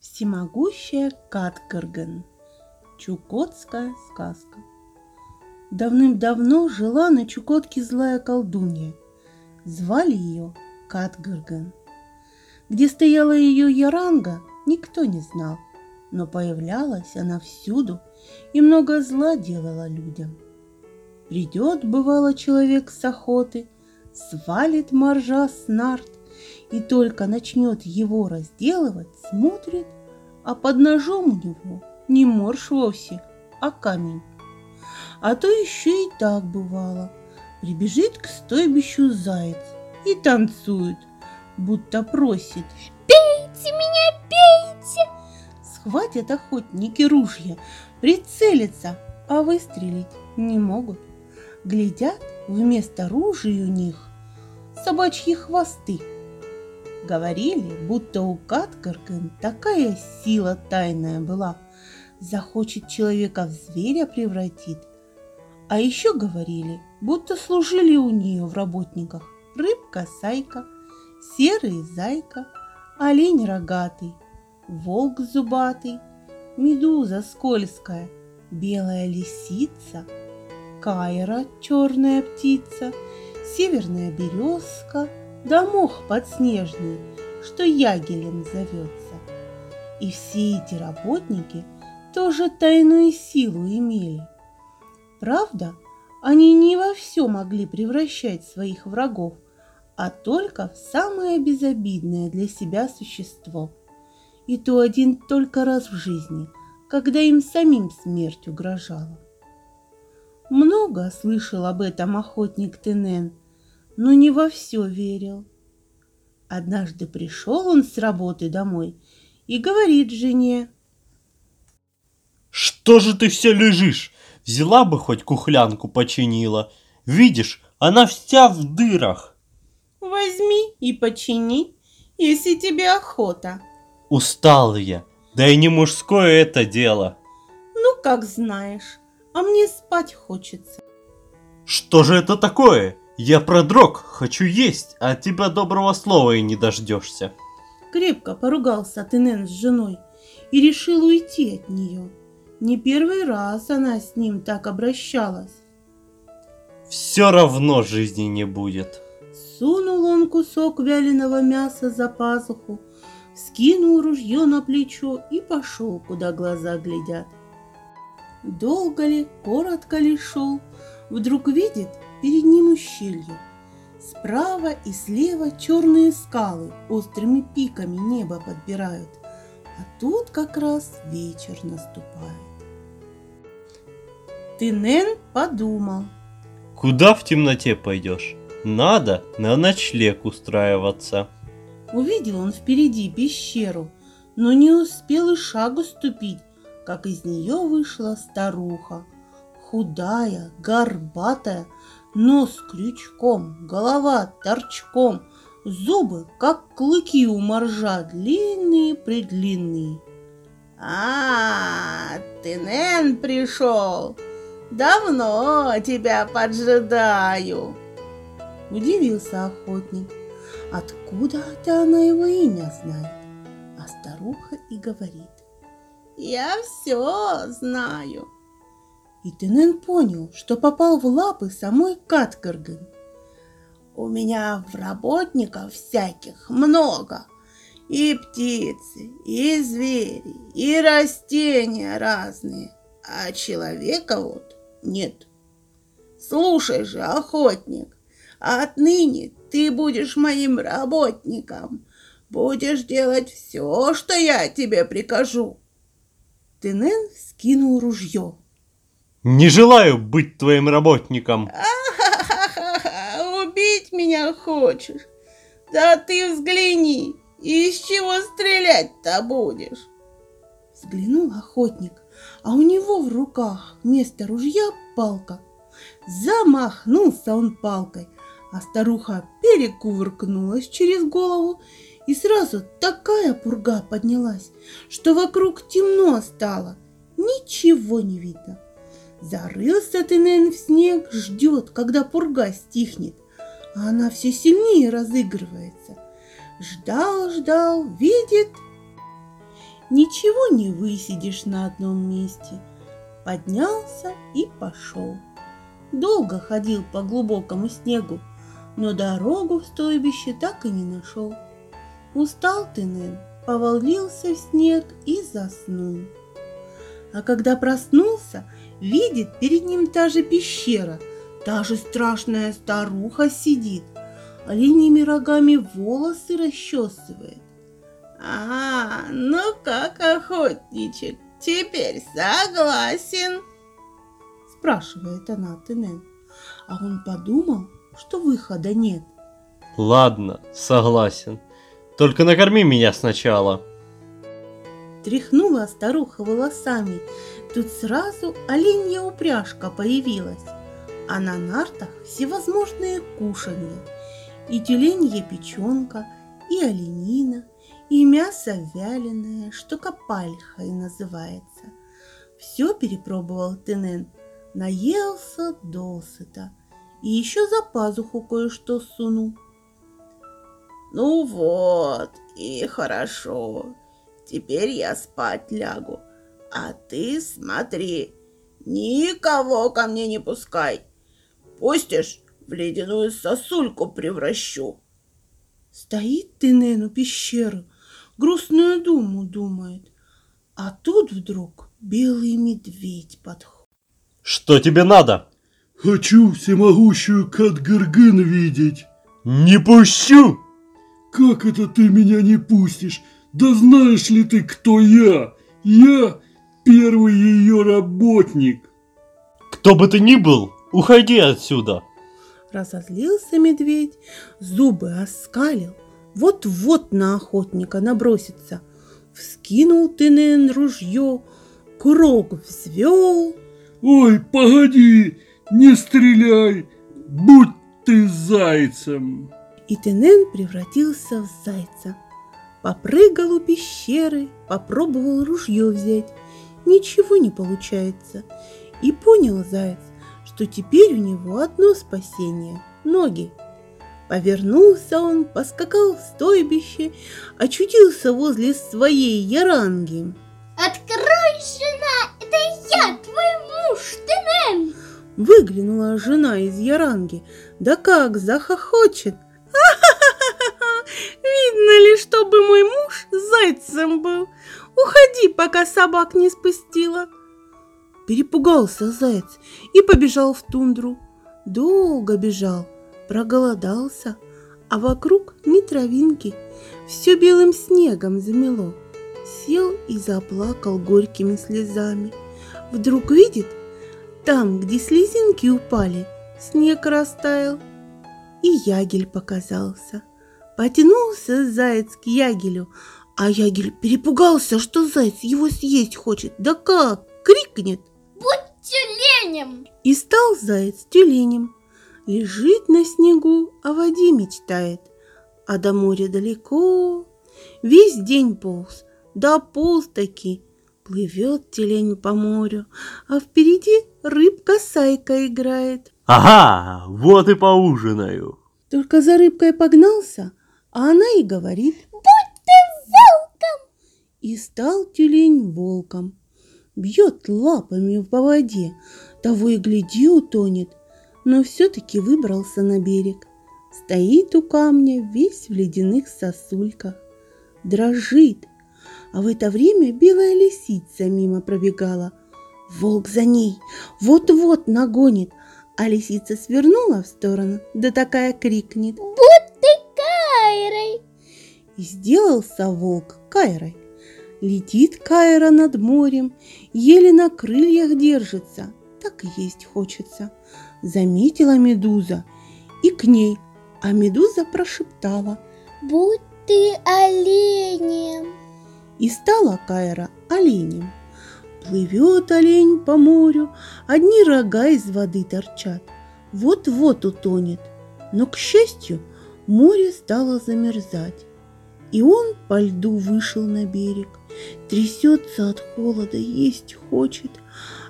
Всемогущая Каткарган. Чукотская сказка. Давным-давно жила на Чукотке злая колдунья. Звали ее Катгарган. Где стояла ее яранга, никто не знал, но появлялась она всюду и много зла делала людям. Придет, бывало, человек с охоты, свалит моржа с нарт, и только начнет его разделывать, смотрит, а под ножом у него не морж вовсе, а камень. А то еще и так бывало. Прибежит к стойбищу заяц и танцует, будто просит «Бейте меня, бейте!» Схватят охотники ружья, прицелятся, а выстрелить не могут. Глядят, вместо ружей у них собачьи хвосты – Говорили, будто у Каткаркин такая сила тайная была, захочет человека в зверя превратит. А еще говорили, будто служили у нее в работниках рыбка-сайка, серый зайка, олень рогатый, волк зубатый, медуза скользкая, белая лисица, кайра черная птица, северная березка – да мох подснежный, что ягелем зовется. И все эти работники тоже тайную силу имели. Правда, они не во все могли превращать своих врагов, а только в самое безобидное для себя существо. И то один только раз в жизни, когда им самим смерть угрожала. Много слышал об этом охотник Тенен, но не во все верил. Однажды пришел он с работы домой и говорит жене. «Что же ты все лежишь? Взяла бы хоть кухлянку починила. Видишь, она вся в дырах». «Возьми и почини, если тебе охота». Устал я, да и не мужское это дело. Ну, как знаешь, а мне спать хочется. Что же это такое? Я продрог, хочу есть, а от тебя доброго слова и не дождешься. Крепко поругался Тенен с женой и решил уйти от нее. Не первый раз она с ним так обращалась. Все равно жизни не будет. Сунул он кусок вяленого мяса за пазуху, скинул ружье на плечо и пошел, куда глаза глядят. Долго ли, коротко ли шел, вдруг видит, перед ним ущелье. Справа и слева черные скалы острыми пиками небо подбирают, а тут как раз вечер наступает. Тынен подумал. Куда в темноте пойдешь? Надо на ночлег устраиваться. Увидел он впереди пещеру, но не успел и шагу ступить, как из нее вышла старуха. Худая, горбатая, Нос крючком, голова торчком, зубы, как клыки у моржа, длинные-предлинные. А, ты, Нэн, пришел! Давно тебя поджидаю!» Удивился охотник. Откуда-то она его имя знает? А старуха и говорит. «Я все знаю!» И Тенен понял, что попал в лапы самой Каткарган. «У меня в работников всяких много, и птицы, и звери, и растения разные, а человека вот нет. Слушай же, охотник, отныне ты будешь моим работником, будешь делать все, что я тебе прикажу». Тенен скинул ружье. Не желаю быть твоим работником. Убить меня хочешь? Да ты взгляни, из чего стрелять-то будешь? Взглянул охотник, а у него в руках вместо ружья палка. Замахнулся он палкой, а старуха перекувыркнулась через голову, и сразу такая пурга поднялась, что вокруг темно стало, ничего не видно. Зарылся Тенен в снег, ждет, когда пурга стихнет, а она все сильнее разыгрывается. Ждал, ждал, видит, Ничего не высидишь на одном месте. Поднялся и пошел. Долго ходил по глубокому снегу, но дорогу в стойбище так и не нашел. Устал Тынен, повалился в снег и заснул. А когда проснулся, видит перед ним та же пещера, та же страшная старуха сидит, оленьими рогами волосы расчесывает. «А, ну как, охотничек, теперь согласен?» Спрашивает она Тынен. А он подумал, что выхода нет. Ладно, согласен. Только накорми меня сначала. Тряхнула старуха волосами. Тут сразу оленья упряжка появилась, а на нартах всевозможные кушанья. И тюленья печенка, и оленина, и мясо вяленое, что копальхой называется. Все перепробовал Тенен, наелся досыта и еще за пазуху кое-что сунул. Ну вот, и хорошо. Теперь я спать лягу. А ты смотри, никого ко мне не пускай. Пустишь, в ледяную сосульку превращу. Стоит Тенен пещеру, грустную думу думает. А тут вдруг белый медведь подходит. Что тебе надо? Хочу всемогущую Катгыргын видеть. Не пущу! Как это ты меня не пустишь? Да знаешь ли ты, кто я? Я первый ее работник. Кто бы ты ни был, уходи отсюда. Разозлился медведь, зубы оскалил, вот-вот на охотника набросится. Вскинул Тынен ружье, курок взвел. Ой, погоди, не стреляй, будь ты зайцем. И Тенен превратился в зайца. Попрыгал у пещеры, попробовал ружье взять. Ничего не получается. И понял заяц, что теперь у него одно спасение – ноги. Повернулся он, поскакал в стойбище, очутился возле своей яранги. Открой, жена, это я, твой муж, Тенен. Выглянула жена из яранги, да как захохочет. Видно ли, чтобы мой муж зайцем был? Уходи, пока собак не спустила. Перепугался заяц и побежал в тундру. Долго бежал, проголодался, а вокруг ни травинки, все белым снегом замело. Сел и заплакал горькими слезами. Вдруг видит, там, где слезинки упали, снег растаял, и ягель показался. Потянулся заяц к ягелю, а ягель перепугался, что заяц его съесть хочет. Да как? Крикнет. Будь тюленем. И стал заяц тюленем. Лежит на снегу, о воде мечтает. А до моря далеко. Весь день полз, да полз таки. Плывет тюлень по морю, а впереди рыбка-сайка играет. Ага, вот и поужинаю. Только за рыбкой погнался, а она и говорит. И стал тюлень волком. Бьет лапами по воде, того и гляди утонет, но все-таки выбрался на берег. Стоит у камня весь в ледяных сосульках, дрожит, а в это время белая лисица мимо пробегала. Волк за ней, вот-вот нагонит, а лисица свернула в сторону, да такая крикнет. Будь ты Кайрой. И сделался волк Кайрой. Летит Кайра над морем, еле на крыльях держится, так есть хочется. Заметила медуза и к ней, а медуза прошептала. Будь ты оленем. И стала Кайра оленем. Плывет олень по морю, одни рога из воды торчат. Вот-вот утонет. Но, к счастью, море стало замерзать. И он по льду вышел на берег, трясется от холода, есть хочет,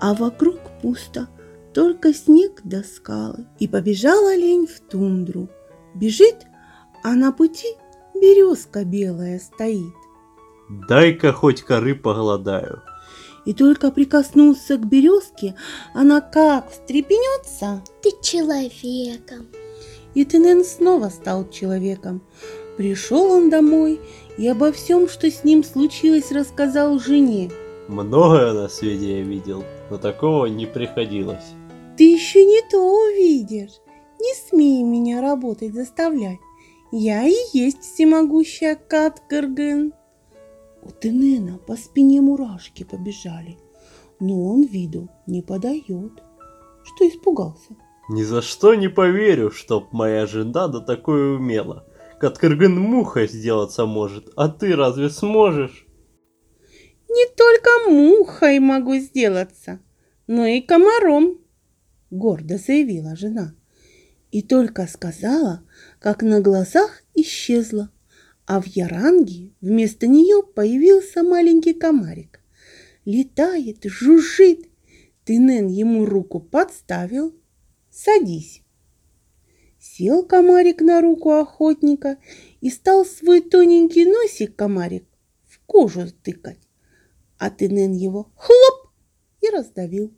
а вокруг пусто, только снег до скалы. И побежал олень в тундру. Бежит, а на пути березка белая стоит. Дай-ка хоть коры погладаю. И только прикоснулся к березке, она как встрепенется, Ты человеком. и Тенен снова стал человеком. Пришел он домой и обо всем, что с ним случилось, рассказал жене. Многое на свете я видел, но такого не приходилось. Ты еще не то увидишь. Не смей меня работать заставлять. Я и есть всемогущая Каткарген. У Тенена по спине мурашки побежали, но он виду не подает. Что испугался? Ни за что не поверю, чтоб моя жена да такое умела. Каткарган мухой сделаться может, а ты разве сможешь? Не только мухой могу сделаться, но и комаром, гордо заявила жена. И только сказала, как на глазах исчезла, а в Яранге вместо нее появился маленький комарик. Летает, жужжит. Тынен ему руку подставил. Садись. Сел комарик на руку охотника и стал свой тоненький носик комарик в кожу тыкать. А Тынен его хлоп и раздавил.